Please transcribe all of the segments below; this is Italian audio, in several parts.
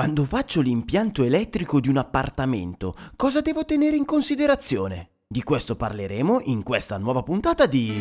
Quando faccio l'impianto elettrico di un appartamento, cosa devo tenere in considerazione? Di questo parleremo in questa nuova puntata di...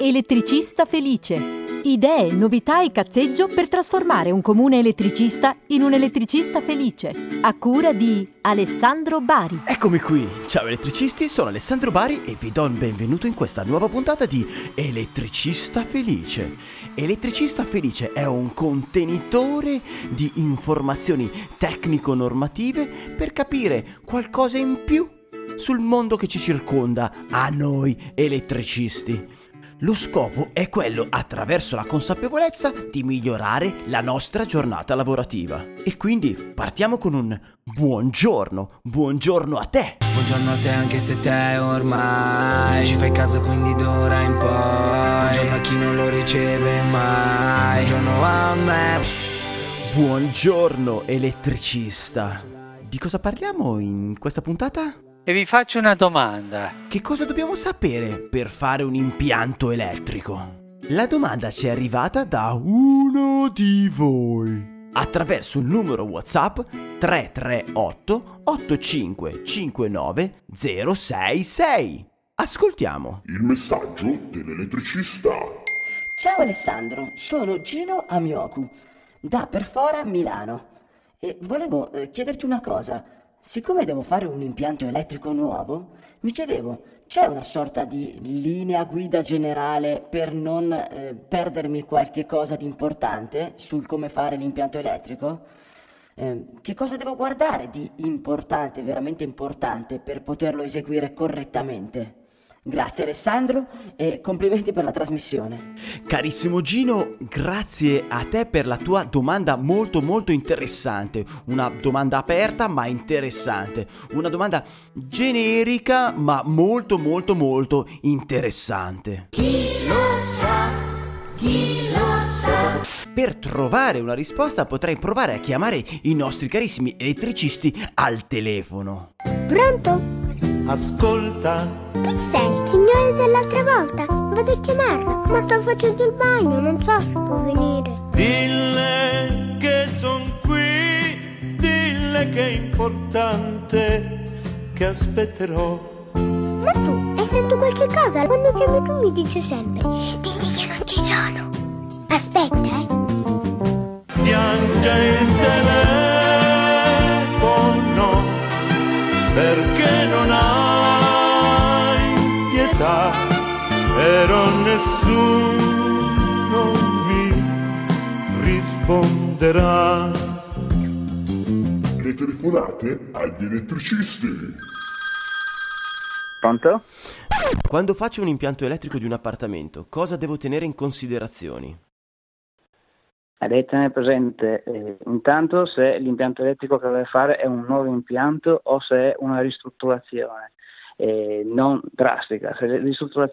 Elettricista felice. Idee, novità e cazzeggio per trasformare un comune elettricista in un elettricista felice. A cura di Alessandro Bari. Eccomi qui! Ciao elettricisti, sono Alessandro Bari e vi do il benvenuto in questa nuova puntata di Elettricista Felice. Elettricista Felice è un contenitore di informazioni tecnico-normative per capire qualcosa in più sul mondo che ci circonda a noi elettricisti. Lo scopo è quello, attraverso la consapevolezza, di migliorare la nostra giornata lavorativa. E quindi partiamo con un buongiorno, buongiorno a te. Buongiorno a te anche se te ormai ci fai caso quindi d'ora in poi. Buongiorno a chi non lo riceve mai. Buongiorno a me. Buongiorno elettricista. Di cosa parliamo in questa puntata? E vi faccio una domanda. Che cosa dobbiamo sapere per fare un impianto elettrico? La domanda ci è arrivata da uno di voi. Attraverso il numero WhatsApp 338 8559 066. Ascoltiamo. Il messaggio dell'elettricista. Ciao Alessandro, sono Gino Amioku, da Perfora Milano. E volevo eh, chiederti una cosa. Siccome devo fare un impianto elettrico nuovo, mi chiedevo, c'è una sorta di linea guida generale per non eh, perdermi qualche cosa di importante sul come fare l'impianto elettrico? Eh, che cosa devo guardare di importante, veramente importante, per poterlo eseguire correttamente? Grazie Alessandro e complimenti per la trasmissione. Carissimo Gino, grazie a te per la tua domanda molto molto interessante. Una domanda aperta ma interessante. Una domanda generica ma molto molto molto interessante. Chi lo sa, chi lo sa. Per trovare una risposta potrei provare a chiamare i nostri carissimi elettricisti al telefono. Pronto? Ascolta. Chi sei? Il signore dell'altra volta? Vado a chiamarlo. Ma sto facendo il bagno, non so se può venire. Dille che son qui, dille che è importante, che aspetterò. Ma tu hai sentito qualche cosa? Quando chiami tu mi dice sempre. Digli che non ci sono. Aspetta, eh. Piange il telefono nessuno mi risponderà. Le telefonate agli elettricisti. Pronto? Quando faccio un impianto elettrico di un appartamento, cosa devo tenere in considerazione? Eh, devi tenere presente eh, intanto se l'impianto elettrico che deve fare è un nuovo impianto o se è una ristrutturazione eh, non drastica. Se,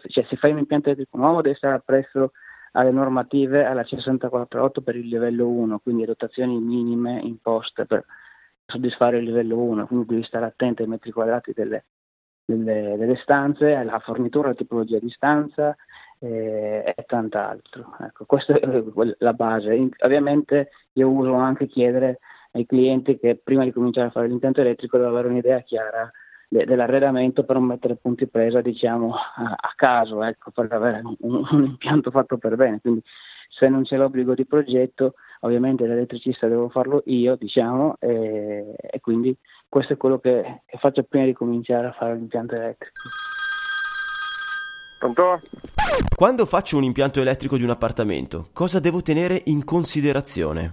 cioè, se fai un impianto elettrico nuovo devi stare appresso alle normative alla C648 per il livello 1, quindi dotazioni minime imposte per soddisfare il livello 1, quindi devi stare attento ai metri quadrati delle, delle, delle stanze, alla fornitura, alla tipologia di stanza, e, e tant'altro. Ecco, questa è la base. Ovviamente io uso anche chiedere ai clienti che prima di cominciare a fare l'impianto elettrico devono avere un'idea chiara dell'arredamento per non mettere punti presa diciamo a, a caso, ecco, per avere un, un, impianto fatto per bene. Quindi se non c'è l'obbligo di progetto, ovviamente l'elettricista devo farlo io, diciamo, e, e quindi questo è quello che, che faccio prima di cominciare a fare l'impianto elettrico. Pronto? Quando faccio un impianto elettrico di un appartamento, cosa devo tenere in considerazione?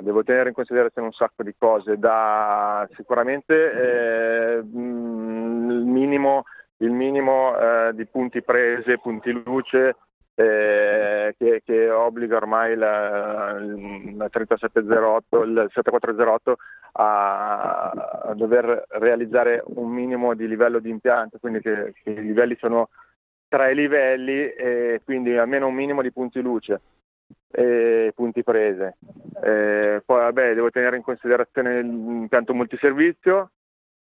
Devo tenere in considerazione un sacco di cose, da sicuramente eh, il minimo, il minimo eh, di punti prese, punti luce eh, che, che, obbliga ormai la 3708, il 7408 a, a, dover realizzare un minimo di livello di impianto, quindi che, che i livelli sono tre livelli e quindi almeno un minimo di punti luce e punti prese. E poi vabbè, devo tenere in considerazione l'impianto multiservizio,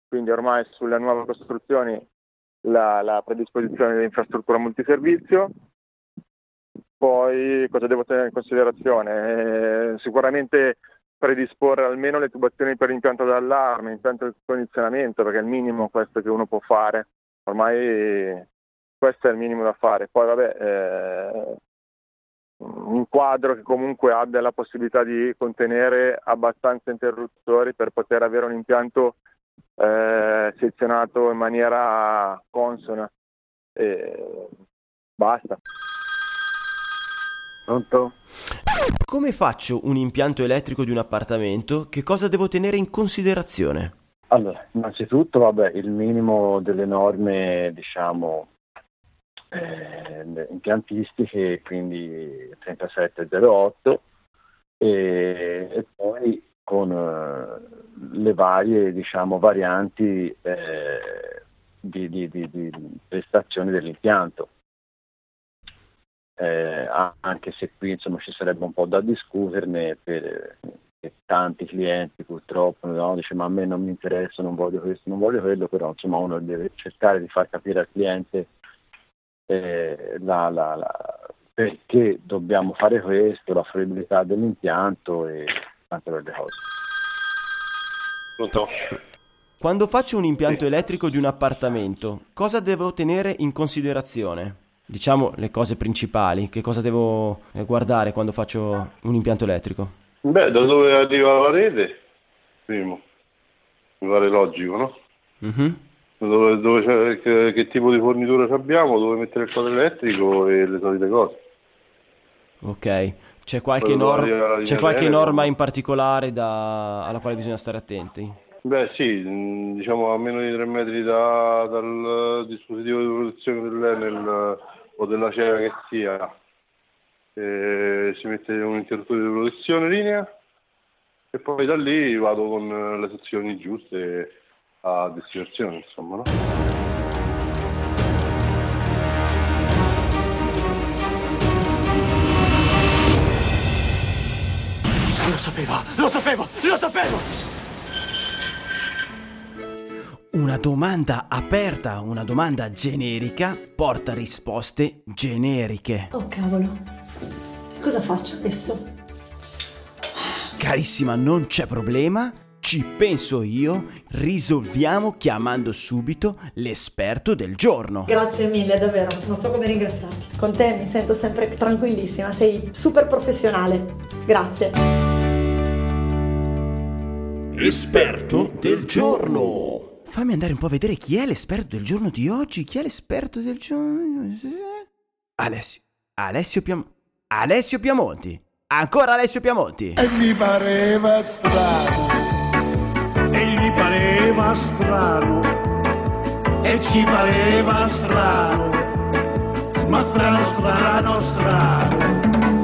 quindi ormai sulle nuove costruzioni la, la predisposizione dell'infrastruttura multiservizio. Poi cosa devo tenere in considerazione? Eh, sicuramente predisporre almeno le tubazioni per l'impianto d'allarme, impianto di condizionamento, perché è il minimo questo che uno può fare. Ormai questo è il minimo da fare. Poi vabbè, eh, un quadro che comunque abbia la possibilità di contenere abbastanza interruttori per poter avere un impianto eh, sezionato in maniera consona. E basta. Pronto? Come faccio un impianto elettrico di un appartamento? Che cosa devo tenere in considerazione? Allora, innanzitutto, vabbè, il minimo delle norme, diciamo, eh, impiantistiche, quindi 3708, e, e poi con eh, le varie, diciamo, varianti eh, di, di, di, di prestazioni dell'impianto eh, anche se qui insomma ci sarebbe un po' da discuterne per, per tanti clienti purtroppo no? dice ma a me non mi interessa, non voglio questo, non voglio quello, però insomma uno deve cercare di far capire al cliente eh, la, la, la, perché dobbiamo fare questo, la fruibilità dell'impianto e tante belle cose. Pronto? Quando faccio un impianto sì. elettrico di un appartamento, cosa devo tenere in considerazione? diciamo le cose principali, che cosa devo eh, guardare quando faccio un impianto elettrico? Beh, da dove arriva la rete, primo, mi pare logico, no? Mm-hmm. Dove, dove che, che, tipo di fornitura abbiamo, dove mettere il quadro elettrico e le solite cose. Ok, c'è qualche, nor- c'è qualche norma in particolare da- alla quale bisogna stare attenti? Beh sì, diciamo a meno di 3 metri da, dal dispositivo di protezione dell'Enel o della cera che sia, e si mette un interruttore di protezione linea e poi da lì vado con le sezioni giuste a destinazione, insomma. No? Lo sapevo, lo sapevo, lo sapevo! Una domanda aperta, una domanda generica porta risposte generiche. Oh cavolo, cosa faccio adesso? Carissima, non c'è problema, ci penso io, risolviamo chiamando subito l'esperto del giorno. Grazie mille, davvero, non so come ringraziarti. Con te mi sento sempre tranquillissima, sei super professionale. Grazie. Esperto del giorno. Fammi andare un po' a vedere chi è l'esperto del giorno di oggi. Chi è l'esperto del giorno? Alessio. Alessio Piamonti. Alessio Piamonti. Ancora Alessio Piamonti. E mi pareva strano. Pareva strano. E ci pareva strano. Ma strano, strano, strano.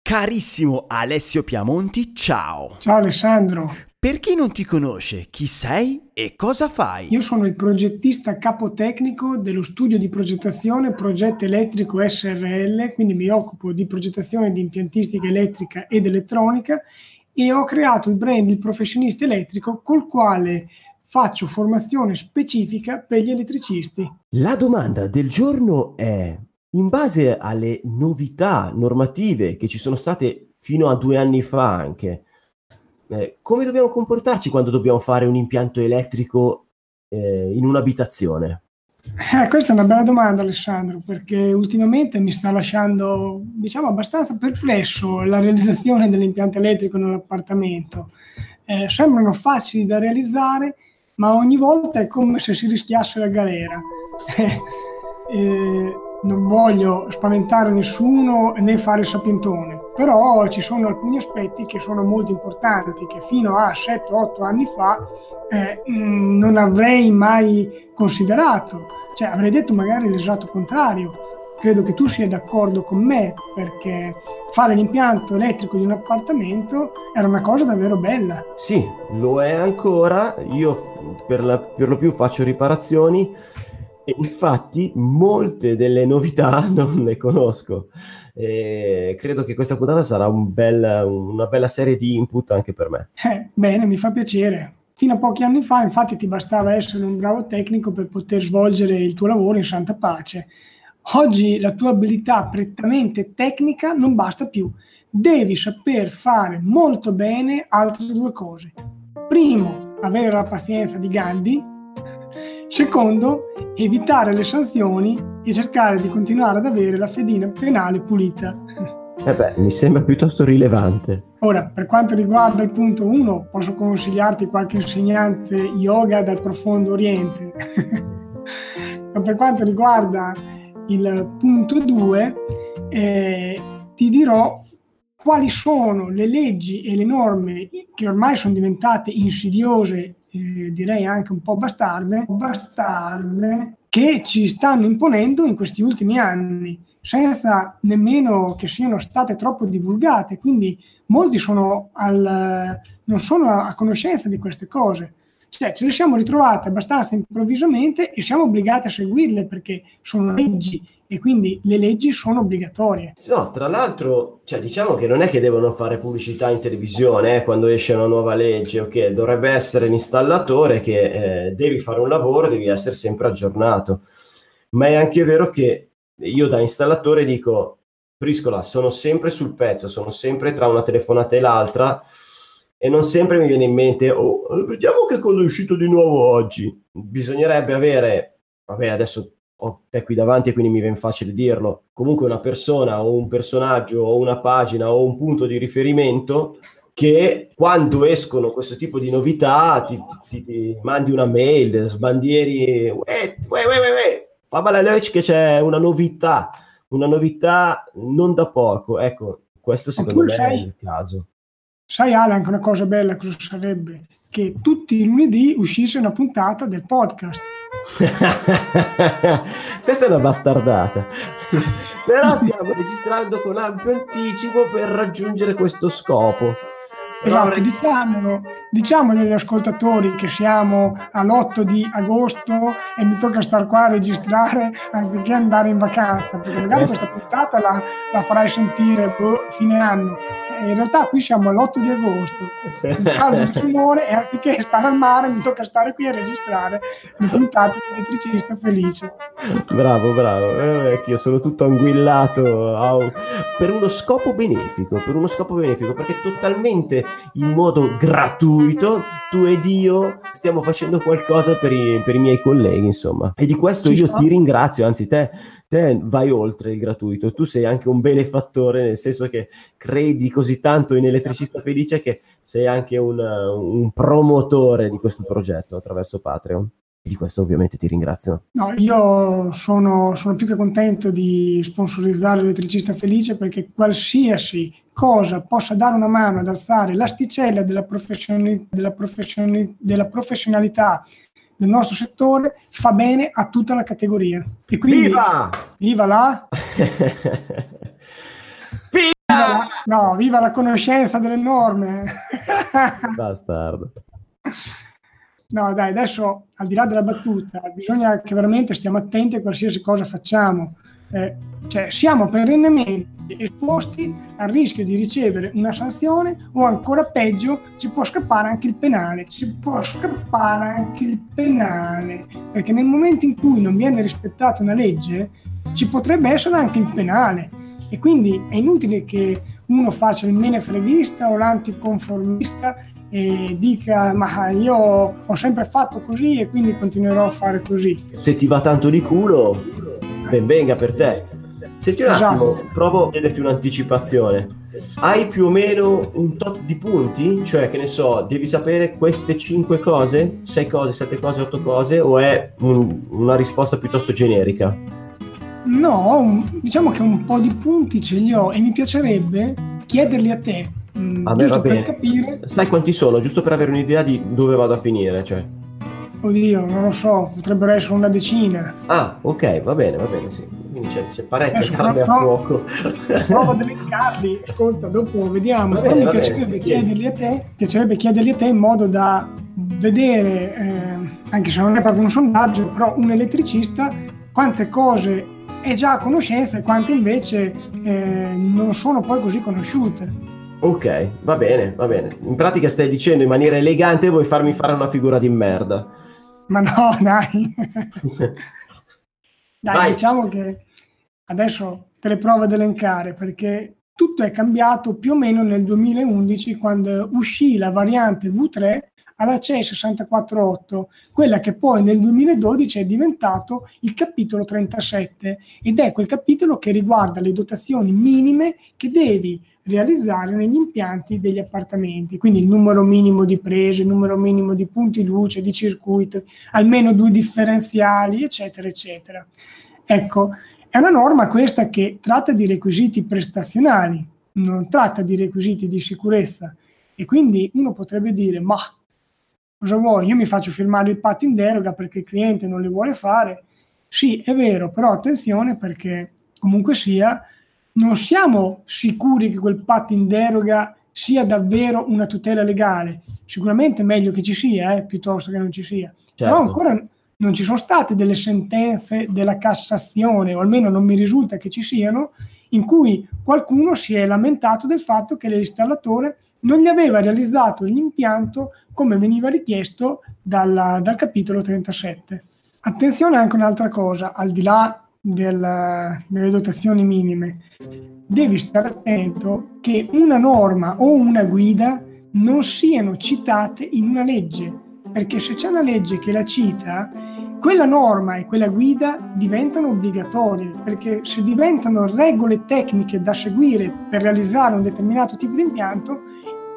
Carissimo Alessio Piamonti, ciao. Ciao Alessandro. Per chi non ti conosce, chi sei e cosa fai? Io sono il progettista capotecnico dello studio di progettazione Progetto Elettrico SRL, quindi mi occupo di progettazione di impiantistica elettrica ed elettronica e ho creato il brand Il Professionista Elettrico col quale faccio formazione specifica per gli elettricisti. La domanda del giorno è, in base alle novità normative che ci sono state fino a due anni fa anche, eh, come dobbiamo comportarci quando dobbiamo fare un impianto elettrico eh, in un'abitazione? Eh, questa è una bella domanda Alessandro, perché ultimamente mi sta lasciando, diciamo, abbastanza perplesso la realizzazione dell'impianto elettrico nell'appartamento. Eh, sembrano facili da realizzare, ma ogni volta è come se si rischiasse la galera. eh, non voglio spaventare nessuno né fare sapientone, però ci sono alcuni aspetti che sono molto importanti che fino a 7-8 anni fa eh, mm, non avrei mai considerato, cioè avrei detto magari l'esatto contrario. Credo che tu sia d'accordo con me perché fare l'impianto elettrico di un appartamento era una cosa davvero bella. Sì, lo è ancora. Io per, la, per lo più faccio riparazioni e infatti molte delle novità non le conosco. E credo che questa puntata sarà un bel, una bella serie di input anche per me. Eh, bene, mi fa piacere. Fino a pochi anni fa, infatti, ti bastava essere un bravo tecnico per poter svolgere il tuo lavoro in santa pace. Oggi la tua abilità prettamente tecnica non basta più, devi saper fare molto bene altre due cose. Primo, avere la pazienza di Gandhi. Secondo, evitare le sanzioni e cercare di continuare ad avere la fedina penale pulita. Eh beh, mi sembra piuttosto rilevante. Ora, per quanto riguarda il punto 1, posso consigliarti qualche insegnante yoga dal profondo oriente. Ma per quanto riguarda il punto 2, eh, ti dirò quali sono le leggi e le norme che ormai sono diventate insidiose, eh, direi anche un po' bastarde, bastarde, che ci stanno imponendo in questi ultimi anni, senza nemmeno che siano state troppo divulgate. Quindi molti sono al, non sono a conoscenza di queste cose. Cioè, ce le siamo ritrovate abbastanza improvvisamente e siamo obbligati a seguirle perché sono leggi e quindi le leggi sono obbligatorie. No, tra l'altro, cioè, diciamo che non è che devono fare pubblicità in televisione eh, quando esce una nuova legge, ok? Dovrebbe essere l'installatore che eh, devi fare un lavoro, devi essere sempre aggiornato. Ma è anche vero che io da installatore dico, Priscola, sono sempre sul pezzo, sono sempre tra una telefonata e l'altra e non sempre mi viene in mente, oh, vediamo che cosa è uscito di nuovo oggi. Bisognerebbe avere, vabbè, adesso ho te qui davanti e quindi mi viene facile dirlo, comunque una persona o un personaggio o una pagina o un punto di riferimento che quando escono questo tipo di novità ti, ti, ti mandi una mail, sbandieri, uè, uè, uè, uè, fa legge che c'è una novità, una novità non da poco, ecco, questo secondo me sai, è il caso. Sai Ale, anche una cosa bella cosa sarebbe? Che tutti i lunedì uscisse una puntata del podcast Questa è una bastardata. Però stiamo registrando con ampio anticipo per raggiungere questo scopo. Esatto, diciamolo, diciamolo agli ascoltatori che siamo all'8 di agosto e mi tocca star qua a registrare anziché andare in vacanza, perché magari questa puntata la, la farai sentire boh, fine anno. In realtà qui siamo all'8 di agosto, un caldo di Simone e anziché stare al mare mi tocca stare qui a registrare le puntate di elettricista felice. Bravo, bravo, eh, io sono tutto anguillato oh, per uno scopo benefico, per uno scopo benefico, perché totalmente in modo gratuito tu ed io stiamo facendo qualcosa per i, per i miei colleghi, insomma. E di questo io ti ringrazio, anzi te te vai oltre il gratuito, tu sei anche un benefattore, nel senso che credi così tanto in Elettricista Felice che sei anche un, un promotore di questo progetto attraverso Patreon. Di questo ovviamente ti ringrazio. No, io sono, sono più che contento di sponsorizzare l'Elettricista Felice perché qualsiasi cosa possa dare una mano ad alzare l'asticella della, professionali- della, professionali- della professionalità del nostro settore fa bene a tutta la categoria. E quindi, viva! Viva la... viva! la... No, viva la conoscenza delle norme! Bastardo. No, dai, adesso al di là della battuta, bisogna che veramente stiamo attenti a qualsiasi cosa facciamo. Eh, cioè siamo perennemente esposti al rischio di ricevere una sanzione o ancora peggio ci può scappare anche il penale, ci può scappare anche il penale, perché nel momento in cui non viene rispettata una legge ci potrebbe essere anche il penale. E quindi è inutile che uno faccia il menefreghista o l'anticonformista e dica ma io ho sempre fatto così e quindi continuerò a fare così. Se ti va tanto di culo, ben venga per te. Senti un esatto. attimo, provo a chiederti un'anticipazione. Hai più o meno un tot di punti? Cioè, che ne so, devi sapere queste 5 cose, 6 cose, 7 cose, 8 cose, o è un, una risposta piuttosto generica? No, diciamo che un po' di punti ce li ho e mi piacerebbe chiederli a te. Mm, a me va bene. Capire... Sai quanti sono? Giusto per avere un'idea di dove vado a finire, cioè. Oddio, non lo so, potrebbero essere una decina. Ah, ok, va bene, va bene, sì. Quindi c'è, c'è parecchia Adesso, carne no, a fuoco. Prova ad elencarli, ascolta, dopo vediamo. Va Però bene, mi piacerebbe chiederli a te, piacerebbe chiederli a te in modo da vedere, eh, anche se non è proprio un sondaggio, però un elettricista, quante cose è già a conoscenza e quante invece eh, non sono poi così conosciute. Ok, va bene, va bene. In pratica stai dicendo in maniera elegante vuoi farmi fare una figura di merda. Ma no, dai. dai, Vai. diciamo che adesso te le provo ad elencare perché tutto è cambiato più o meno nel 2011 quando uscì la variante V3 alla CE 648, quella che poi nel 2012 è diventato il capitolo 37 ed è quel capitolo che riguarda le dotazioni minime che devi realizzare negli impianti degli appartamenti, quindi il numero minimo di prese, il numero minimo di punti luce, di circuito, almeno due differenziali, eccetera, eccetera. Ecco, è una norma questa che tratta di requisiti prestazionali, non tratta di requisiti di sicurezza e quindi uno potrebbe dire ma cosa vuoi? Io mi faccio firmare il patto in deroga perché il cliente non le vuole fare. Sì, è vero, però attenzione perché comunque sia non siamo sicuri che quel patto in deroga sia davvero una tutela legale. Sicuramente è meglio che ci sia, eh, piuttosto che non ci sia. Certo. Però ancora non ci sono state delle sentenze della Cassazione, o almeno non mi risulta che ci siano, in cui qualcuno si è lamentato del fatto che l'installatore non gli aveva realizzato l'impianto come veniva richiesto dalla, dal capitolo 37. Attenzione anche un'altra cosa, al di là del, delle dotazioni minime, devi stare attento che una norma o una guida non siano citate in una legge perché se c'è una legge che la cita, quella norma e quella guida diventano obbligatorie, perché se diventano regole tecniche da seguire per realizzare un determinato tipo di impianto,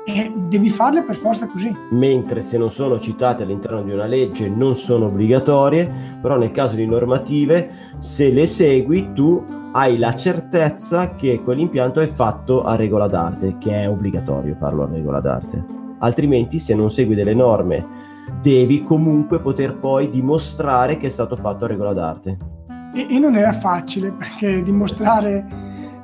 eh, devi farle per forza così. Mentre se non sono citate all'interno di una legge non sono obbligatorie, però nel caso di normative, se le segui tu hai la certezza che quell'impianto è fatto a regola d'arte, che è obbligatorio farlo a regola d'arte. Altrimenti se non segui delle norme devi comunque poter poi dimostrare che è stato fatto a regola d'arte. E, e non era facile perché dimostrare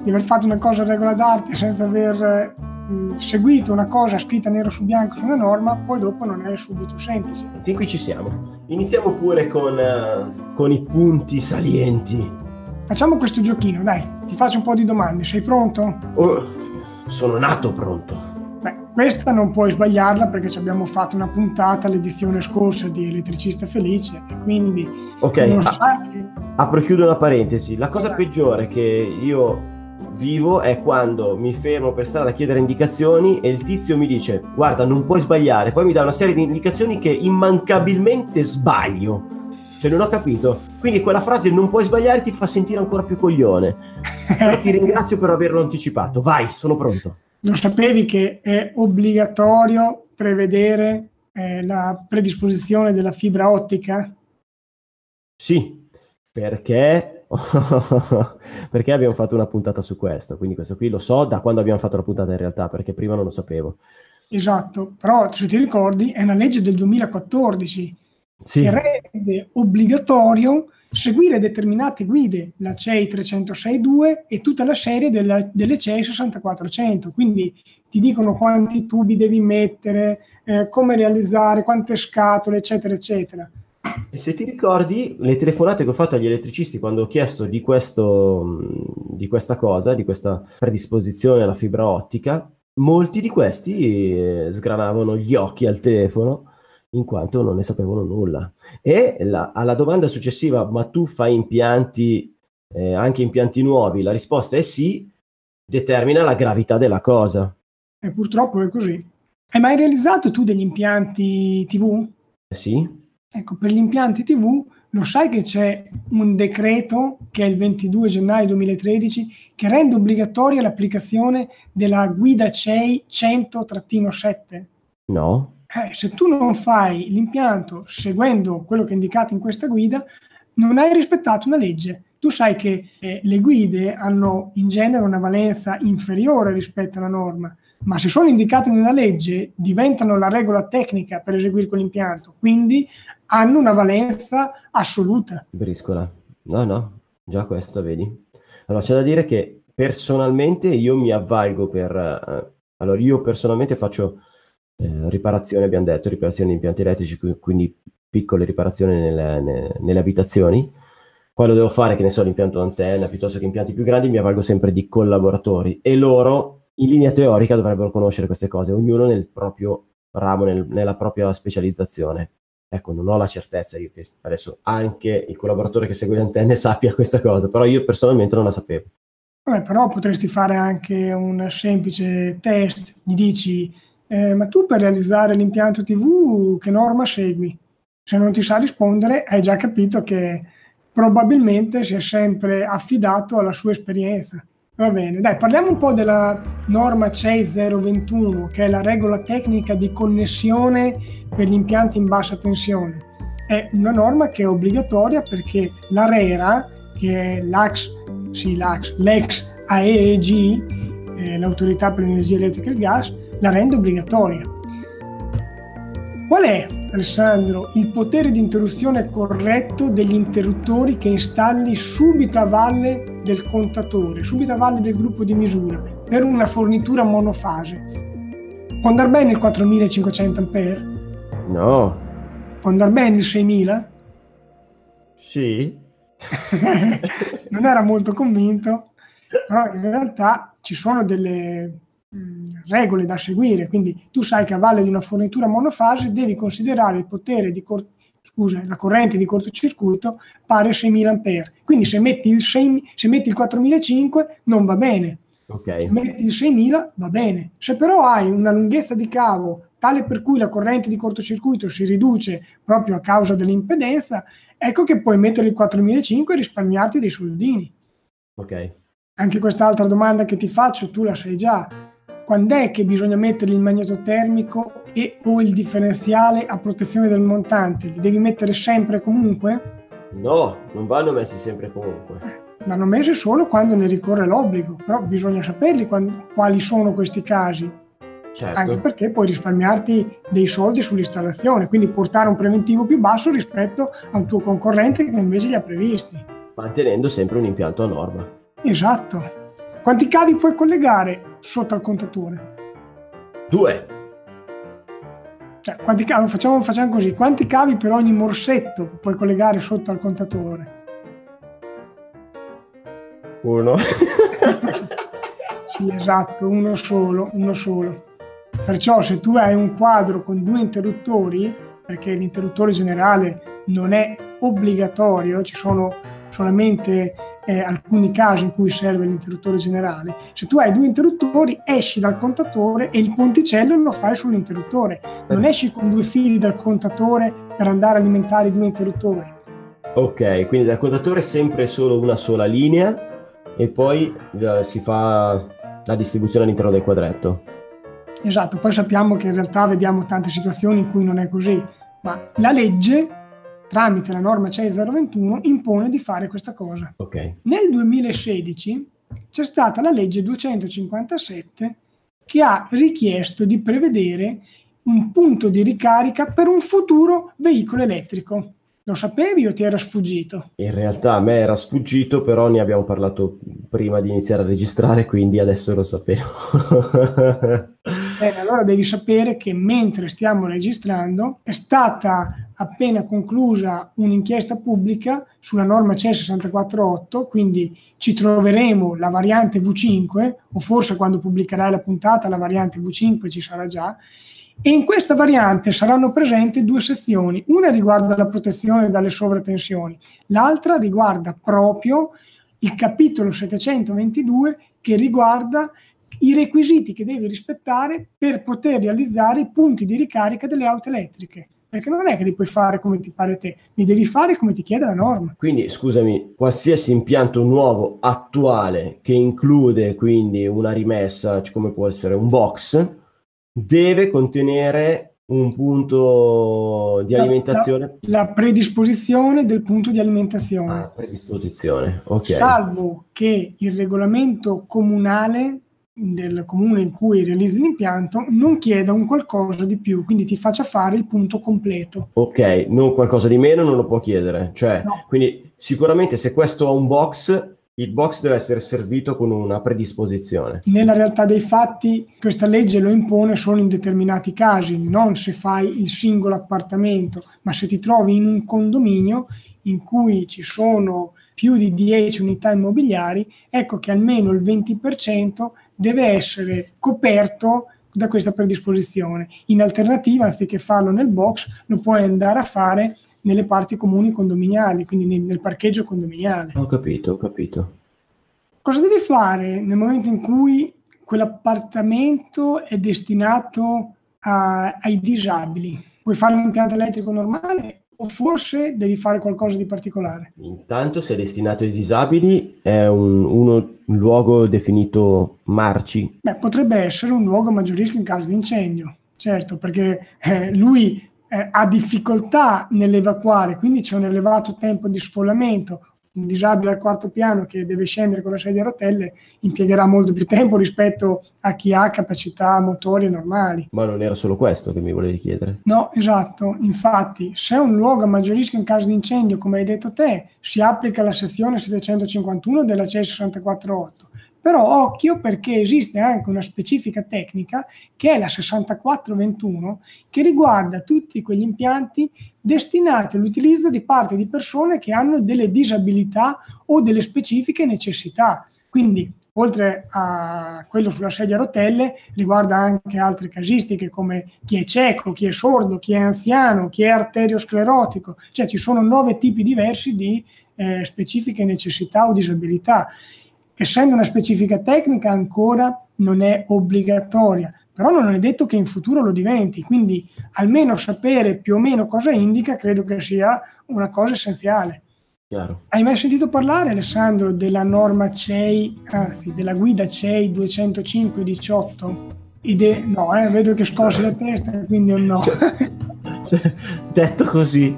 di aver fatto una cosa a regola d'arte senza aver mh, seguito una cosa scritta nero su bianco su una norma, poi dopo non è subito semplice. Fin qui ci siamo. Iniziamo pure con, uh, con i punti salienti. Facciamo questo giochino, dai, ti faccio un po' di domande, sei pronto? Oh, sono nato pronto. Questa non puoi sbagliarla perché ci abbiamo fatto una puntata l'edizione scorsa di Elettricista Felice e quindi... Ok, a- sai... apro e chiudo una parentesi. La cosa peggiore che io vivo è quando mi fermo per strada a chiedere indicazioni e il tizio mi dice guarda non puoi sbagliare, poi mi dà una serie di indicazioni che immancabilmente sbaglio. Cioè non ho capito. Quindi quella frase non puoi sbagliare ti fa sentire ancora più coglione. Però ti ringrazio per averlo anticipato. Vai, sono pronto. Lo sapevi che è obbligatorio prevedere eh, la predisposizione della fibra ottica? Sì, perché perché abbiamo fatto una puntata su questo, quindi questo qui lo so da quando abbiamo fatto la puntata in realtà, perché prima non lo sapevo. Esatto, però se ti ricordi è una legge del 2014 sì. che rende obbligatorio seguire determinate guide, la CEI 306.2 e tutta la serie della, delle CEI 6400. Quindi ti dicono quanti tubi devi mettere, eh, come realizzare, quante scatole, eccetera, eccetera. E se ti ricordi, le telefonate che ho fatto agli elettricisti quando ho chiesto di, questo, di questa cosa, di questa predisposizione alla fibra ottica, molti di questi eh, sgranavano gli occhi al telefono in quanto non ne sapevano nulla. E la, alla domanda successiva, ma tu fai impianti, eh, anche impianti nuovi? La risposta è sì, determina la gravità della cosa. E purtroppo è così. Hai mai realizzato tu degli impianti TV? Sì. Ecco, per gli impianti TV lo sai che c'è un decreto che è il 22 gennaio 2013 che rende obbligatoria l'applicazione della guida CEI 100-7? No eh, se tu non fai l'impianto seguendo quello che è indicato in questa guida, non hai rispettato una legge. Tu sai che eh, le guide hanno in genere una valenza inferiore rispetto alla norma, ma se sono indicate nella legge diventano la regola tecnica per eseguire quell'impianto, quindi hanno una valenza assoluta. Briscola. No, no, già questo vedi. Allora c'è da dire che personalmente io mi avvalgo per... Eh, allora io personalmente faccio eh, riparazione, abbiamo detto, riparazione di impianti elettrici, quindi piccole riparazioni nelle, nelle, nelle abitazioni. Quando devo fare, che ne so, l'impianto antenna piuttosto che impianti più grandi, mi avvalgo sempre di collaboratori e loro, in linea teorica, dovrebbero conoscere queste cose, ognuno nel proprio ramo, nel, nella propria specializzazione. Ecco, non ho la certezza io che adesso anche il collaboratore che segue le antenne sappia questa cosa, però io personalmente non la sapevo. Vabbè, però potresti fare anche un semplice test, gli dici, eh, ma tu per realizzare l'impianto TV che norma segui? Se non ti sa rispondere, hai già capito che probabilmente si è sempre affidato alla sua esperienza. Va bene, dai, parliamo un po' della norma CEI 021, che è la regola tecnica di connessione per gli impianti in bassa tensione. È una norma che è obbligatoria perché l'ARERA, che è l'AX, sì, l'AX, l'ex AEG, eh, l'autorità per l'energia elettrica e il gas, la rende obbligatoria. Qual è, Alessandro, il potere di interruzione corretto degli interruttori che installi subito a valle del contatore, subito a valle del gruppo di misura, per una fornitura monofase? Può andare bene il 4500 A? No. Può andare bene il 6000? Sì. non era molto convinto, però in realtà ci sono delle regole da seguire, quindi tu sai che a valle di una fornitura monofase devi considerare il potere di cor- scusa, la corrente di cortocircuito pari a 6000 A. Quindi se metti il, 6, se metti il 4005 non va bene. Okay. Se metti il 6000 va bene. Se però hai una lunghezza di cavo tale per cui la corrente di cortocircuito si riduce proprio a causa dell'impedenza, ecco che puoi mettere il 4005 e risparmiarti dei soldini. Ok. Anche quest'altra domanda che ti faccio, tu la sai già quando è che bisogna mettere il magnetotermico e o il differenziale a protezione del montante? Li devi mettere sempre e comunque? No, non vanno messi sempre e comunque. Vanno messi solo quando ne ricorre l'obbligo, però bisogna saperli quando, quali sono questi casi. Certo. Anche perché puoi risparmiarti dei soldi sull'installazione, quindi portare un preventivo più basso rispetto a un tuo concorrente che invece li ha previsti. Mantenendo sempre un impianto a norma. Esatto. Quanti cavi puoi collegare sotto al contatore? Due. Cioè, quanti cavi, facciamo, facciamo così, quanti cavi per ogni morsetto puoi collegare sotto al contatore? Uno. sì, esatto, uno solo, uno solo. Perciò se tu hai un quadro con due interruttori, perché l'interruttore generale non è obbligatorio, ci sono solamente eh, alcuni casi in cui serve l'interruttore generale. Se tu hai due interruttori, esci dal contatore e il ponticello lo fai sull'interruttore. Non esci con due fili dal contatore per andare a alimentare i due interruttori. Ok, quindi dal contatore sempre solo una sola linea e poi eh, si fa la distribuzione all'interno del quadretto. Esatto, poi sappiamo che in realtà vediamo tante situazioni in cui non è così, ma la legge tramite la norma CEI 021 impone di fare questa cosa. Okay. Nel 2016 c'è stata la legge 257 che ha richiesto di prevedere un punto di ricarica per un futuro veicolo elettrico. Lo sapevi o ti era sfuggito? In realtà a me era sfuggito, però ne abbiamo parlato prima di iniziare a registrare, quindi adesso lo sapevo. Bene, allora devi sapere che mentre stiamo registrando è stata appena conclusa un'inchiesta pubblica sulla norma CE 648, quindi ci troveremo la variante V5, o forse quando pubblicherai la puntata la variante V5 ci sarà già, e in questa variante saranno presenti due sezioni, una riguarda la protezione dalle sovratensioni, l'altra riguarda proprio il capitolo 722 che riguarda i requisiti che devi rispettare per poter realizzare i punti di ricarica delle auto elettriche. Perché non è che li puoi fare come ti pare te, li devi fare come ti chiede la norma. Quindi, scusami, qualsiasi impianto nuovo, attuale, che include quindi una rimessa, come può essere un box, deve contenere un punto di alimentazione. La, la, predisposizione del punto di alimentazione. Ah, predisposizione, ok. Salvo che il regolamento comunale del comune in cui realizzi l'impianto non chieda un qualcosa di più, quindi ti faccia fare il punto completo. Ok, non qualcosa di meno non lo può chiedere. Cioè, no. quindi sicuramente se questo ha un box, il box deve essere servito con una predisposizione. Nella realtà dei fatti questa legge lo impone solo in determinati casi, non se fai il singolo appartamento, ma se ti trovi in un condominio in cui ci sono più di 10 unità immobiliari, ecco che almeno il 20% deve essere coperto da questa predisposizione. In alternativa, anziché farlo nel box, lo puoi andare a fare nelle parti comuni condominiali, quindi nel parcheggio condominiale. Ho capito, ho capito. Cosa devi fare nel momento in cui quell'appartamento è destinato a, ai disabili? Puoi fare un impianto elettrico normale o forse devi fare qualcosa di particolare? Intanto, se è destinato ai disabili, è un, uno, un luogo definito marci. Beh, potrebbe essere un luogo a maggior rischio in caso di incendio, certo, perché eh, lui eh, ha difficoltà nell'evacuare, quindi c'è un elevato tempo di sfollamento. Un disabile al quarto piano che deve scendere con la sedia a rotelle impiegherà molto più tempo rispetto a chi ha capacità motorie normali. Ma non era solo questo che mi volevi chiedere. No, esatto. Infatti, se è un luogo a maggior rischio in caso di incendio, come hai detto te, si applica la sezione 751 della CEI 648 però occhio perché esiste anche una specifica tecnica che è la 6421 che riguarda tutti quegli impianti destinati all'utilizzo di parte di persone che hanno delle disabilità o delle specifiche necessità. Quindi oltre a quello sulla sedia a rotelle, riguarda anche altre casistiche come chi è cieco, chi è sordo, chi è anziano, chi è arteriosclerotico, cioè ci sono nove tipi diversi di eh, specifiche necessità o disabilità essendo una specifica tecnica ancora non è obbligatoria, però non è detto che in futuro lo diventi, quindi almeno sapere più o meno cosa indica credo che sia una cosa essenziale. Chiaro. Hai mai sentito parlare, Alessandro, della norma CEI, anzi della guida CEI 205-18? Ide- no, eh, vedo che scossi la testa, quindi un no. Detto così.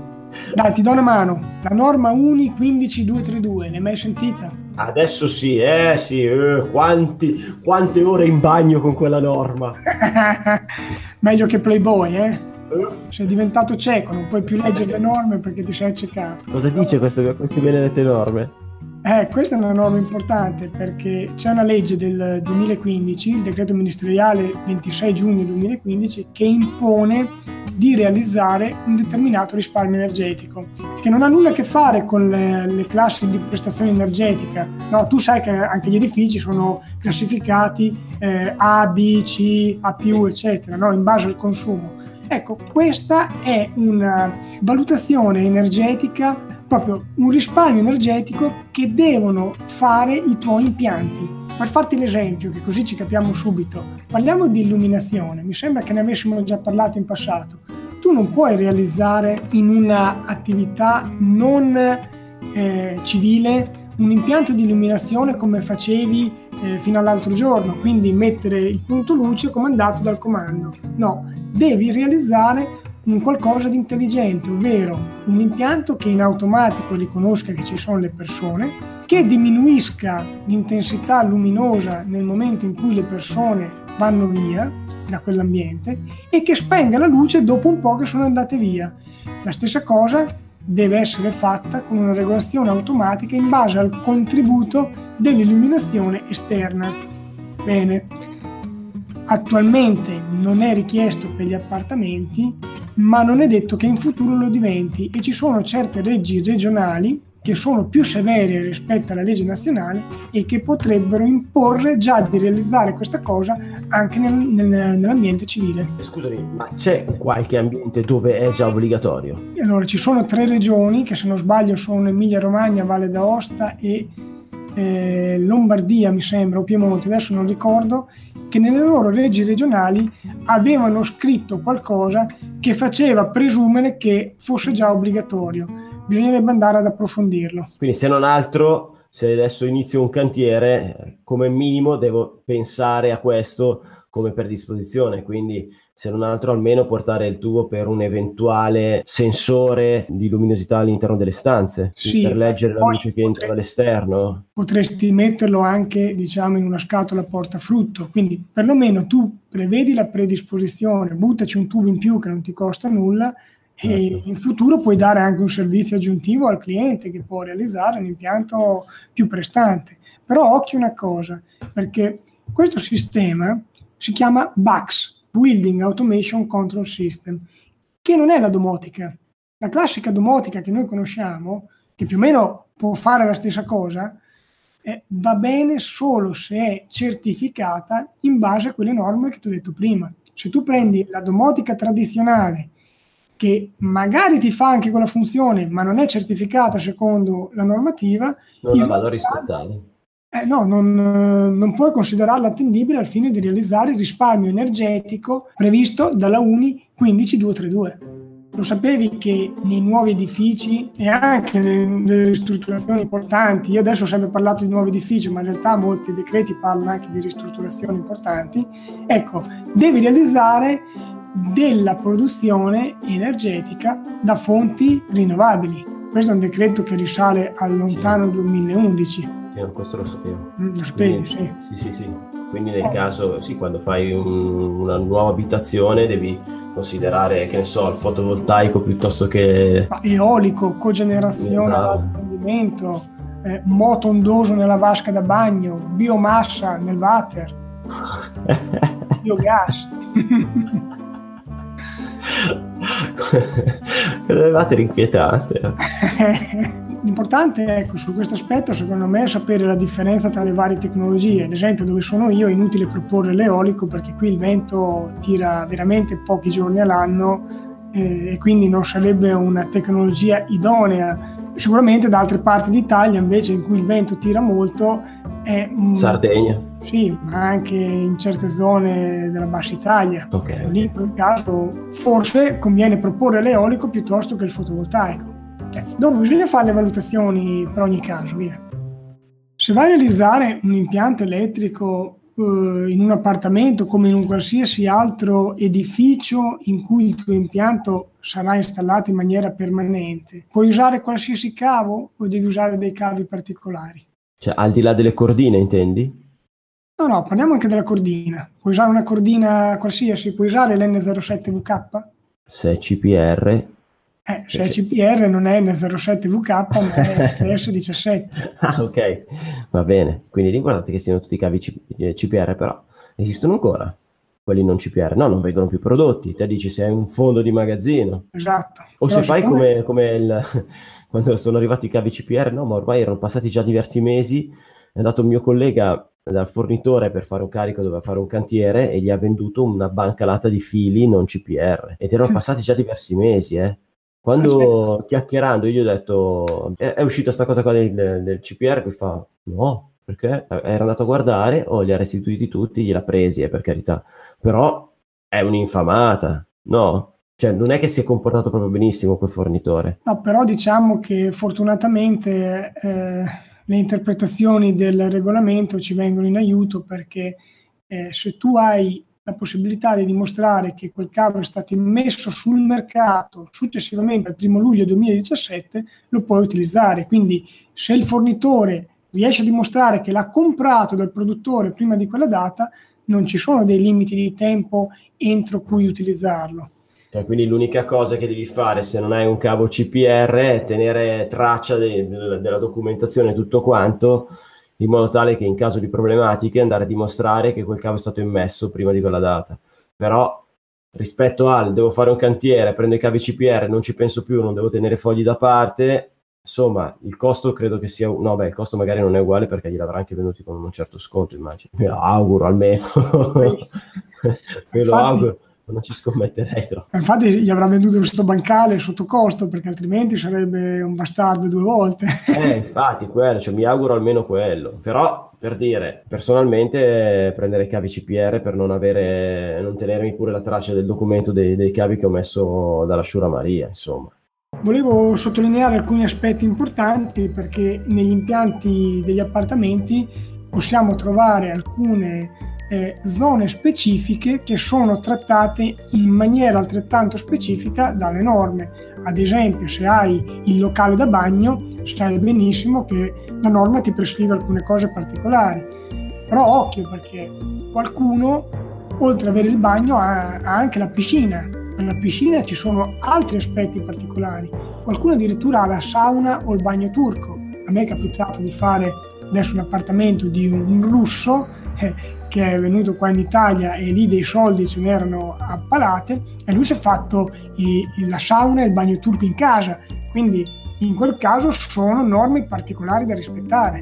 Dai, ti do una mano. La norma UNI 15232, l'hai mai sentita? Adesso sì, eh sì, eh, quanti, quante ore in bagno con quella norma. Meglio che Playboy, eh? Sei diventato cieco, non puoi più leggere le norme perché ti sei accecato. Cosa dice questo, queste benedette norme? Eh, questa è una norma importante perché c'è una legge del 2015, il decreto ministeriale 26 giugno 2015, che impone di realizzare un determinato risparmio energetico, che non ha nulla a che fare con le, le classi di prestazione energetica. No, tu sai che anche gli edifici sono classificati eh, A, B, C, A+, eccetera, no? in base al consumo. Ecco, questa è una valutazione energetica, proprio un risparmio energetico che devono fare i tuoi impianti. Per farti l'esempio, che così ci capiamo subito, parliamo di illuminazione, mi sembra che ne avessimo già parlato in passato. Tu non puoi realizzare in un'attività non eh, civile un impianto di illuminazione come facevi eh, fino all'altro giorno, quindi mettere il punto luce comandato dal comando. No, devi realizzare un qualcosa di intelligente, ovvero un impianto che in automatico riconosca che ci sono le persone, che diminuisca l'intensità luminosa nel momento in cui le persone vanno via da quell'ambiente e che spenga la luce dopo un po' che sono andate via. La stessa cosa deve essere fatta con una regolazione automatica in base al contributo dell'illuminazione esterna. Bene, attualmente non è richiesto per gli appartamenti, ma non è detto che in futuro lo diventi e ci sono certe leggi regionali che sono più severe rispetto alla legge nazionale e che potrebbero imporre già di realizzare questa cosa anche nel, nel, nell'ambiente civile. Scusami, ma c'è qualche ambiente dove è già obbligatorio? Allora, ci sono tre regioni che se non sbaglio sono Emilia Romagna, Valle d'Aosta e eh, Lombardia, mi sembra, o Piemonte, adesso non ricordo, che nelle loro leggi regionali avevano scritto qualcosa che faceva presumere che fosse già obbligatorio bisognerebbe andare ad approfondirlo. Quindi se non altro, se adesso inizio un cantiere, come minimo devo pensare a questo come predisposizione, quindi se non altro almeno portare il tubo per un eventuale sensore di luminosità all'interno delle stanze, sì, per leggere la luce che entra dall'esterno. Potresti metterlo anche, diciamo, in una scatola portafrutto, quindi perlomeno tu prevedi la predisposizione, buttaci un tubo in più che non ti costa nulla e certo. in futuro puoi dare anche un servizio aggiuntivo al cliente che può realizzare un impianto più prestante. Però occhio una cosa, perché questo sistema si chiama BACS, Building Automation Control System, che non è la domotica. La classica domotica che noi conosciamo, che più o meno può fare la stessa cosa, eh, va bene solo se è certificata in base a quelle norme che ti ho detto prima. Se tu prendi la domotica tradizionale, che magari ti fa anche quella funzione, ma non è certificata secondo la normativa, non la vado a rispettare. Eh, no, non, non, puoi considerarla attendibile al fine di realizzare il risparmio energetico previsto dalla UNI 15232. Lo sapevi che nei nuovi edifici e anche nelle ristrutturazioni importanti, io adesso ho sempre parlato di nuovi edifici, ma in realtà molti decreti parlano anche di ristrutturazioni importanti, ecco, devi realizzare della produzione energetica da fonti rinnovabili. Questo è un decreto che risale al lontano 2011. Sì, questo lo sapevo. Mm, lo sapevi, sì. Sì, sì, sì. Quindi nel caso, sì, quando fai un, una nuova abitazione devi considerare, che ne so, il fotovoltaico piuttosto che... Eolico, cogenerazione, apprendimento, eh, moto ondoso nella vasca da bagno, biomassa nel water, biogas. Quello water inquietante. L'importante ecco, su questo aspetto secondo me è sapere la differenza tra le varie tecnologie. Ad esempio dove sono io è inutile proporre l'eolico perché qui il vento tira veramente pochi giorni all'anno eh, e quindi non sarebbe una tecnologia idonea. Sicuramente da altre parti d'Italia invece in cui il vento tira molto è... Sardegna. Sì, ma anche in certe zone della Bassa Italia. Ok. Lì in quel caso forse conviene proporre l'eolico piuttosto che il fotovoltaico. Eh, dopo bisogna fare le valutazioni per ogni caso, via. Se vai a realizzare un impianto elettrico in un appartamento come in un qualsiasi altro edificio in cui il tuo impianto sarà installato in maniera permanente, puoi usare qualsiasi cavo o devi usare dei cavi particolari? Cioè, al di là delle cordine, intendi? No, no, parliamo anche della cordina. Puoi usare una cordina qualsiasi, puoi usare l'N07VK? Se è CPR, eh, se è CPR non è N07VK ma è FS17. ah, ok, va bene. Quindi ricordate che siano tutti cavi CPR, eh, però esistono ancora quelli non CPR. No, non vengono più prodotti. Te dici se hai un fondo di magazzino. Esatto. O però se fai come, come il, quando sono arrivati i cavi CPR, no, ma ormai erano passati già diversi mesi. È andato un mio collega dal fornitore per fare un carico, doveva fare un cantiere e gli ha venduto una bancalata di fili non CPR. Ed erano passati già diversi mesi, eh. Quando chiacchierando io ho detto è, è uscita sta cosa qua del, del CPR che fa no, perché era andato a guardare, o oh, li ha restituiti tutti, gliel'ha presi, eh, per carità. Però è un'infamata, no? Cioè, non è che si è comportato proprio benissimo quel fornitore. No, però diciamo che fortunatamente eh, le interpretazioni del regolamento ci vengono in aiuto perché eh, se tu hai la possibilità di dimostrare che quel cavo è stato immesso sul mercato successivamente al 1 luglio 2017, lo puoi utilizzare. Quindi se il fornitore riesce a dimostrare che l'ha comprato dal produttore prima di quella data, non ci sono dei limiti di tempo entro cui utilizzarlo. Cioè, quindi l'unica cosa che devi fare se non hai un cavo CPR è tenere traccia de- de- della documentazione e tutto quanto in modo tale che in caso di problematiche andare a dimostrare che quel cavo è stato immesso prima di quella data. Però rispetto al devo fare un cantiere, prendo i cavi CPR, non ci penso più, non devo tenere fogli da parte, insomma, il costo credo che sia, no, beh, il costo magari non è uguale perché gliel'avrà anche venuti con un certo sconto, immagino. Me lo auguro almeno. Me lo auguro non ci scommetterei troppo. Infatti gli avrà venduto questo bancale sotto costo perché altrimenti sarebbe un bastardo due volte. eh, infatti, quello, cioè, mi auguro almeno quello. Però, per dire, personalmente prendere i cavi CPR per non avere, non tenermi pure la traccia del documento dei, dei cavi che ho messo dalla Sciura Maria, insomma. Volevo sottolineare alcuni aspetti importanti perché negli impianti degli appartamenti possiamo trovare alcune eh, zone specifiche che sono trattate in maniera altrettanto specifica dalle norme. Ad esempio, se hai il locale da bagno, sai benissimo che la norma ti prescrive alcune cose particolari. Però occhio perché qualcuno, oltre ad avere il bagno, ha, ha anche la piscina. Nella piscina ci sono altri aspetti particolari. Qualcuno addirittura ha la sauna o il bagno turco. A me è capitato di fare adesso un appartamento di un russo eh, che è venuto qua in Italia e lì dei soldi ce n'erano a palate e lui si è fatto i, la sauna e il bagno turco in casa, quindi in quel caso sono norme particolari da rispettare.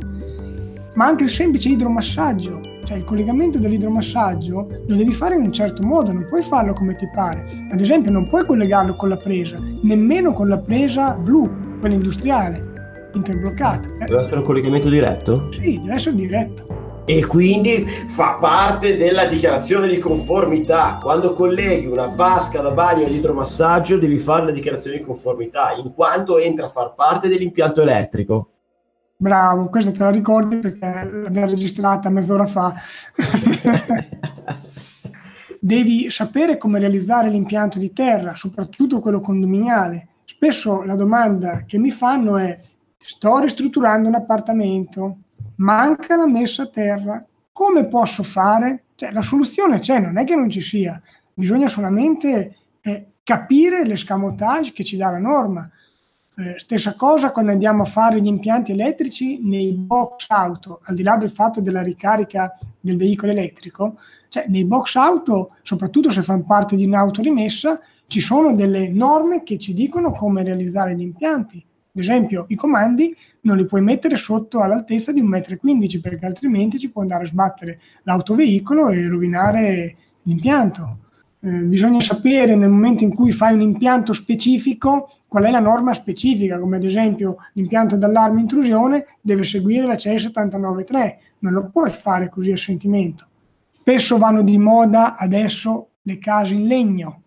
ma anche il semplice idromassaggio, cioè il collegamento dell'idromassaggio lo devi fare in un certo modo, non puoi farlo come ti pare. Ad esempio non puoi collegarlo con la presa, nemmeno con la presa blu, quella industriale, interbloccata. Eh, Deve essere un collegamento diretto? sì, deve essere diretto. E quindi fa parte della dichiarazione di conformità. Quando colleghi una vasca da bagno all'idromassaggio devi fare la dichiarazione di conformità, in quanto entra a far parte dell'impianto elettrico. Bravo, questa te la ricordi perché l'abbiamo registrata mezz'ora fa. Devi sapere come realizzare l'impianto di terra, soprattutto quello condominiale. Spesso la domanda che mi fanno è: sto ristrutturando un appartamento, manca la messa a terra, come posso fare? Cioè, la soluzione c'è, non è che non ci sia, bisogna solamente eh, capire l'escamotage che ci dà la norma. Eh, stessa cosa quando andiamo a fare gli impianti elettrici nei box auto, al di là del fatto della ricarica del veicolo elettrico, cioè nei box auto, soprattutto se fanno parte di un'auto rimessa, ci sono delle norme che ci dicono come realizzare gli impianti. Ad esempio, i comandi non li puoi mettere sotto all'altezza di 1,15 m perché altrimenti ci può andare a sbattere l'autoveicolo e rovinare l'impianto. Eh, bisogna sapere nel momento in cui fai un impianto specifico qual è la norma specifica, come ad esempio l'impianto d'allarme intrusione deve seguire la CE 793, non lo puoi fare così a sentimento. Spesso vanno di moda adesso le case in legno.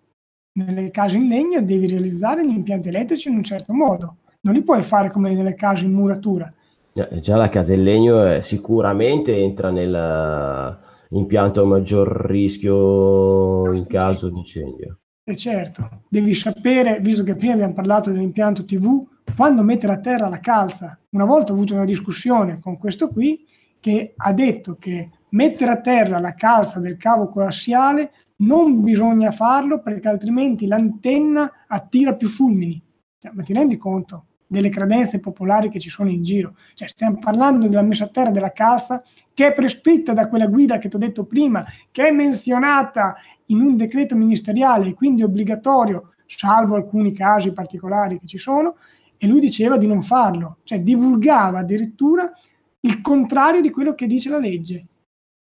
Nelle case in legno devi realizzare gli impianti elettrici in un certo modo, non li puoi fare come nelle case in muratura. Eh, Già la casa in legno eh, sicuramente entra nell'impianto a maggior rischio in caso di incendio. E certo, devi sapere, visto che prima abbiamo parlato dell'impianto TV, quando mettere a terra la calza. Una volta ho avuto una discussione con questo qui che ha detto che mettere a terra la calza del cavo coassiale non bisogna farlo perché altrimenti l'antenna attira più fulmini. Cioè, ma ti rendi conto delle credenze popolari che ci sono in giro? Cioè, stiamo parlando della messa a terra della calza che è prescritta da quella guida che ti ho detto prima, che è menzionata in un decreto ministeriale e quindi obbligatorio, salvo alcuni casi particolari che ci sono, e lui diceva di non farlo, cioè divulgava addirittura il contrario di quello che dice la legge.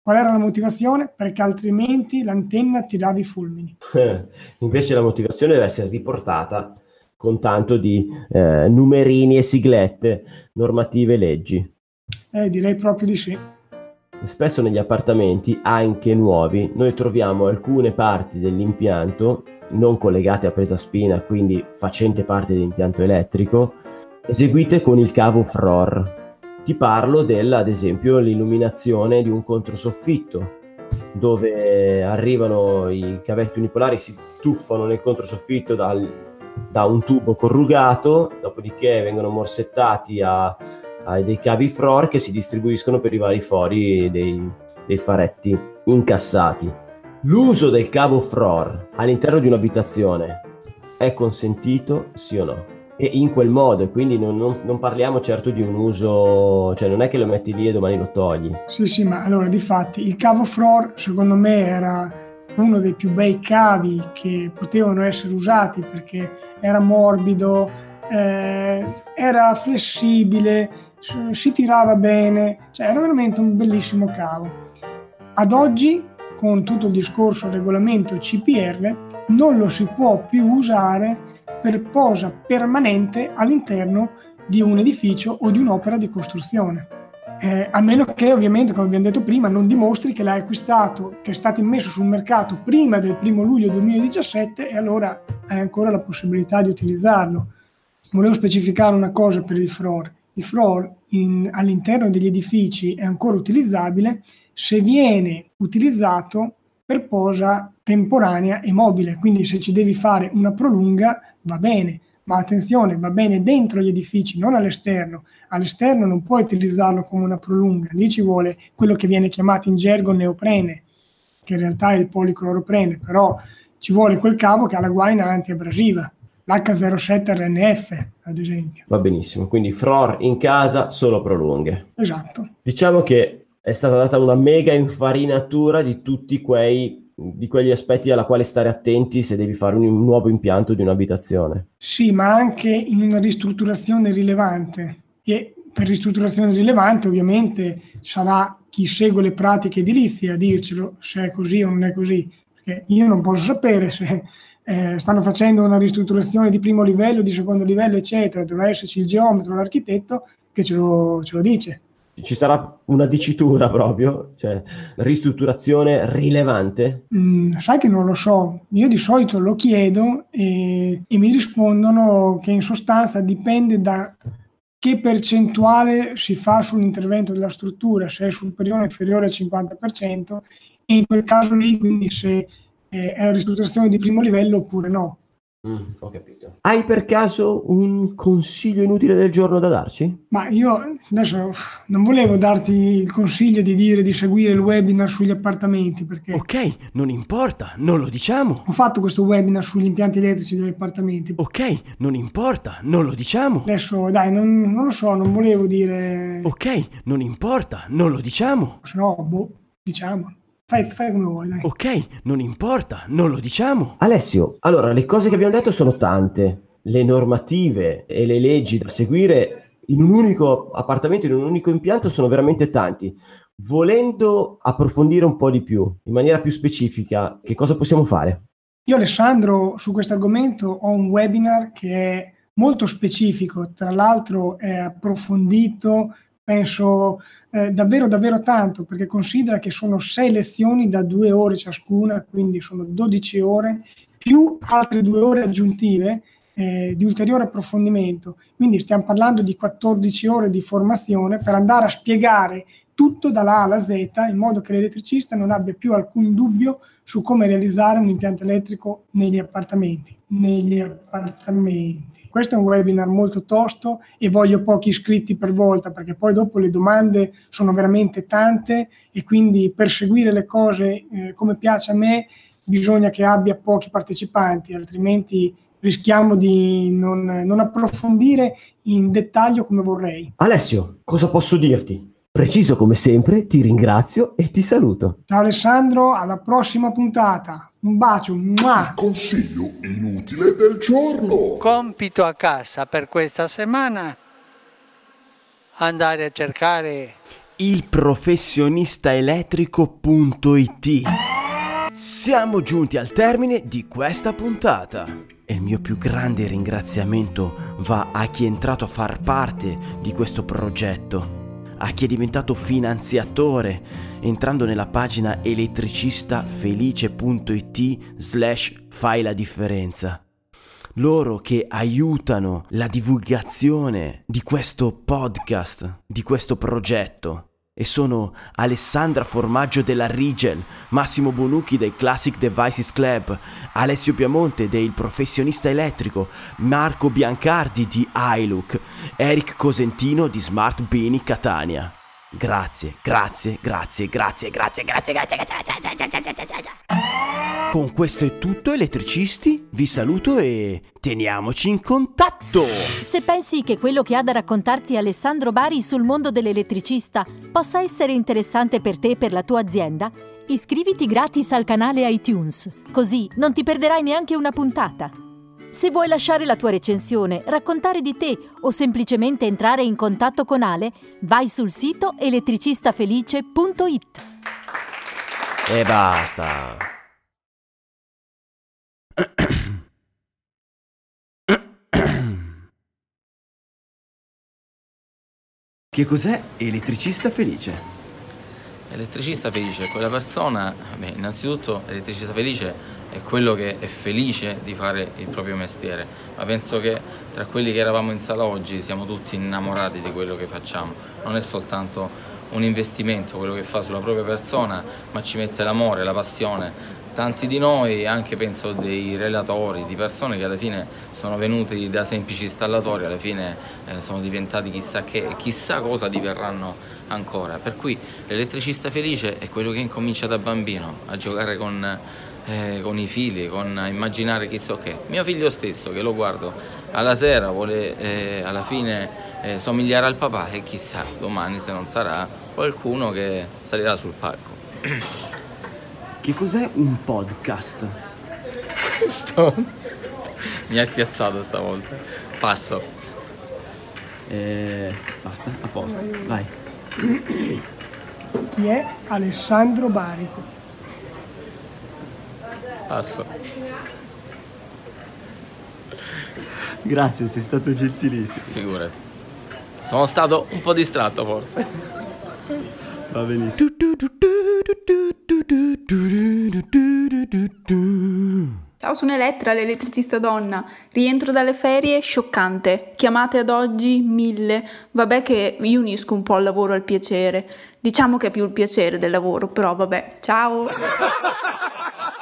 Qual era la motivazione? Perché altrimenti l'antenna tirava i fulmini. Invece la motivazione deve essere riportata con tanto di eh, numerini e siglette, normative e leggi. Eh, direi proprio di sì. Spesso negli appartamenti, anche nuovi, noi troviamo alcune parti dell'impianto non collegate a presa spina, quindi facente parte dell'impianto elettrico, eseguite con il cavo FROR. Ti parlo della, ad esempio, l'illuminazione di un controsoffitto, dove arrivano i cavetti unipolari, si tuffano nel controsoffitto dal, da un tubo corrugato, dopodiché vengono morsettati a, a dei cavi FROR che si distribuiscono per i vari fori dei, dei faretti incassati. L'uso del cavo FROR all'interno di un'abitazione è consentito, sì o no? E in quel modo, e quindi non, non- non parliamo certo di un uso, cioè non è che lo metti lì e domani lo togli. Sì, sì, ma allora di fatti il cavo FROR secondo me era uno dei più bei cavi che potevano essere usati perché era morbido, eh, era flessibile, si tirava bene, cioè era veramente un bellissimo cavo. Ad oggi, con tutto il discorso regolamento CPR, non lo si può più usare per posa permanente all'interno di un edificio o di un'opera di costruzione. Eh, a meno che ovviamente, come abbiamo detto prima, non dimostri che l'hai acquistato, che è stato immesso sul mercato prima del 1 luglio 2017 e allora hai ancora la possibilità di utilizzarlo. Volevo specificare una cosa per il FROR. Il FROR in- all'interno degli edifici è ancora utilizzabile se viene utilizzato per posa temporanea e mobile, quindi se ci devi fare una prolunga va bene, ma attenzione, va bene dentro gli edifici, non all'esterno. All'esterno non puoi utilizzarlo come una prolunga, lì ci vuole quello che viene chiamato in gergo neoprene, che in realtà è il policloroprene, però ci vuole quel cavo che ha la guaina antiabrasiva, l'H07 RNF, ad esempio. Va benissimo, quindi FROR in casa, solo prolunghe. Esatto. Diciamo che è stata data una mega infarinatura di tutti quei di quegli aspetti alla quale stare attenti se devi fare un nuovo impianto di un'abitazione. Sì, ma anche in una ristrutturazione rilevante. E per ristrutturazione rilevante ovviamente sarà chi segue le pratiche edilizie a dircelo se è così o non è così, perché io non posso sapere se eh, stanno facendo una ristrutturazione di primo livello, di secondo livello, eccetera, dovrà esserci il geometro, l'architetto che ce lo, ce lo dice. Ci sarà una dicitura proprio, cioè ristrutturazione rilevante? Mm, sai che non lo so, io di solito lo chiedo e, e mi rispondono che in sostanza dipende da che percentuale si fa sull'intervento della struttura, se è superiore o inferiore al 50%, e in quel caso lì, quindi se eh, è una ristrutturazione di primo livello oppure no. Mm, ho capito. Hai per caso un consiglio inutile del giorno da darci? Ma io adesso non volevo darti il consiglio di dire di seguire il webinar sugli appartamenti perché... Ok, non importa, non lo diciamo. Ho fatto questo webinar sugli impianti elettrici degli appartamenti. Ok, non importa, non lo diciamo. Adesso dai, non, non lo so, non volevo dire... Ok, non importa, non lo diciamo. Se no, boh, diciamo. Fai, fai, come vuoi, dai. Ok, non importa, non lo diciamo. Alessio, allora le cose che abbiamo detto sono tante. Le normative e le leggi da seguire in un unico appartamento, in un unico impianto, sono veramente tanti. Volendo approfondire un po' di più, in maniera più specifica, che cosa possiamo fare? Io, Alessandro, su questo argomento ho un webinar che è molto specifico, tra l'altro è approfondito, penso eh, davvero davvero tanto perché considera che sono sei lezioni da due ore ciascuna, quindi sono 12 ore più altre due ore aggiuntive eh, di ulteriore approfondimento. Quindi stiamo parlando di 14 ore di formazione per andare a spiegare tutto dalla A alla Z in modo che l'elettricista non abbia più alcun dubbio su come realizzare un impianto elettrico negli appartamenti. Negli appartamenti. Questo è un webinar molto tosto e voglio pochi iscritti per volta perché poi dopo le domande sono veramente tante e quindi per seguire le cose eh, come piace a me bisogna che abbia pochi partecipanti, altrimenti rischiamo di non, non approfondire in dettaglio come vorrei. Alessio, cosa posso dirti? Preciso come sempre, ti ringrazio e ti saluto. Ciao Alessandro, alla prossima puntata. Un bacio. Mua. Consiglio inutile del giorno. Compito a casa per questa settimana andare a cercare il professionistaelettrico.it. Siamo giunti al termine di questa puntata e il mio più grande ringraziamento va a chi è entrato a far parte di questo progetto a chi è diventato finanziatore entrando nella pagina elettricistafelice.it slash fai la differenza. Loro che aiutano la divulgazione di questo podcast, di questo progetto e sono Alessandra Formaggio della Rigel, Massimo Bonucchi del Classic Devices Club, Alessio Piamonte del Professionista Elettrico, Marco Biancardi di iLook, Eric Cosentino di Smart Bini Catania. Grazie, grazie, grazie, grazie, grazie, grazie, grazie, grazie, grazie, grazie, grazie. Con questo è tutto elettricisti, vi saluto e teniamoci in contatto! Se pensi che quello che ha da raccontarti Alessandro Bari sul mondo dell'elettricista possa essere interessante per te e per la tua azienda, iscriviti gratis al canale iTunes, così non ti perderai neanche una puntata. Se vuoi lasciare la tua recensione, raccontare di te o semplicemente entrare in contatto con Ale, vai sul sito elettricistafelice.it. E basta. Che cos'è elettricista felice? Elettricista felice è quella persona, beh, innanzitutto elettricista felice è quello che è felice di fare il proprio mestiere, ma penso che tra quelli che eravamo in sala oggi siamo tutti innamorati di quello che facciamo, non è soltanto un investimento quello che fa sulla propria persona, ma ci mette l'amore, la passione. Tanti di noi, anche penso dei relatori, di persone che alla fine sono venuti da semplici installatori, alla fine eh, sono diventati chissà che e chissà cosa diverranno ancora. Per cui l'elettricista felice è quello che incomincia da bambino a giocare con eh, con i figli, con immaginare chissà che. Mio figlio stesso, che lo guardo alla sera, vuole eh, alla fine eh, somigliare al papà e chissà domani se non sarà qualcuno che salirà sul palco. Che cos'è un podcast? Sto... Mi hai spiazzato stavolta. Passo. Eh, basta, a posto, vai. Chi è Alessandro Barico? Passo. Grazie, sei stato gentilissimo. Figurati. Sono stato un po' distratto forse. Va benissimo. Ciao, sono Elettra, l'elettricista donna. Rientro dalle ferie, scioccante. Chiamate ad oggi mille. Vabbè che io unisco un po' il lavoro al piacere. Diciamo che è più il piacere del lavoro, però vabbè. Ciao.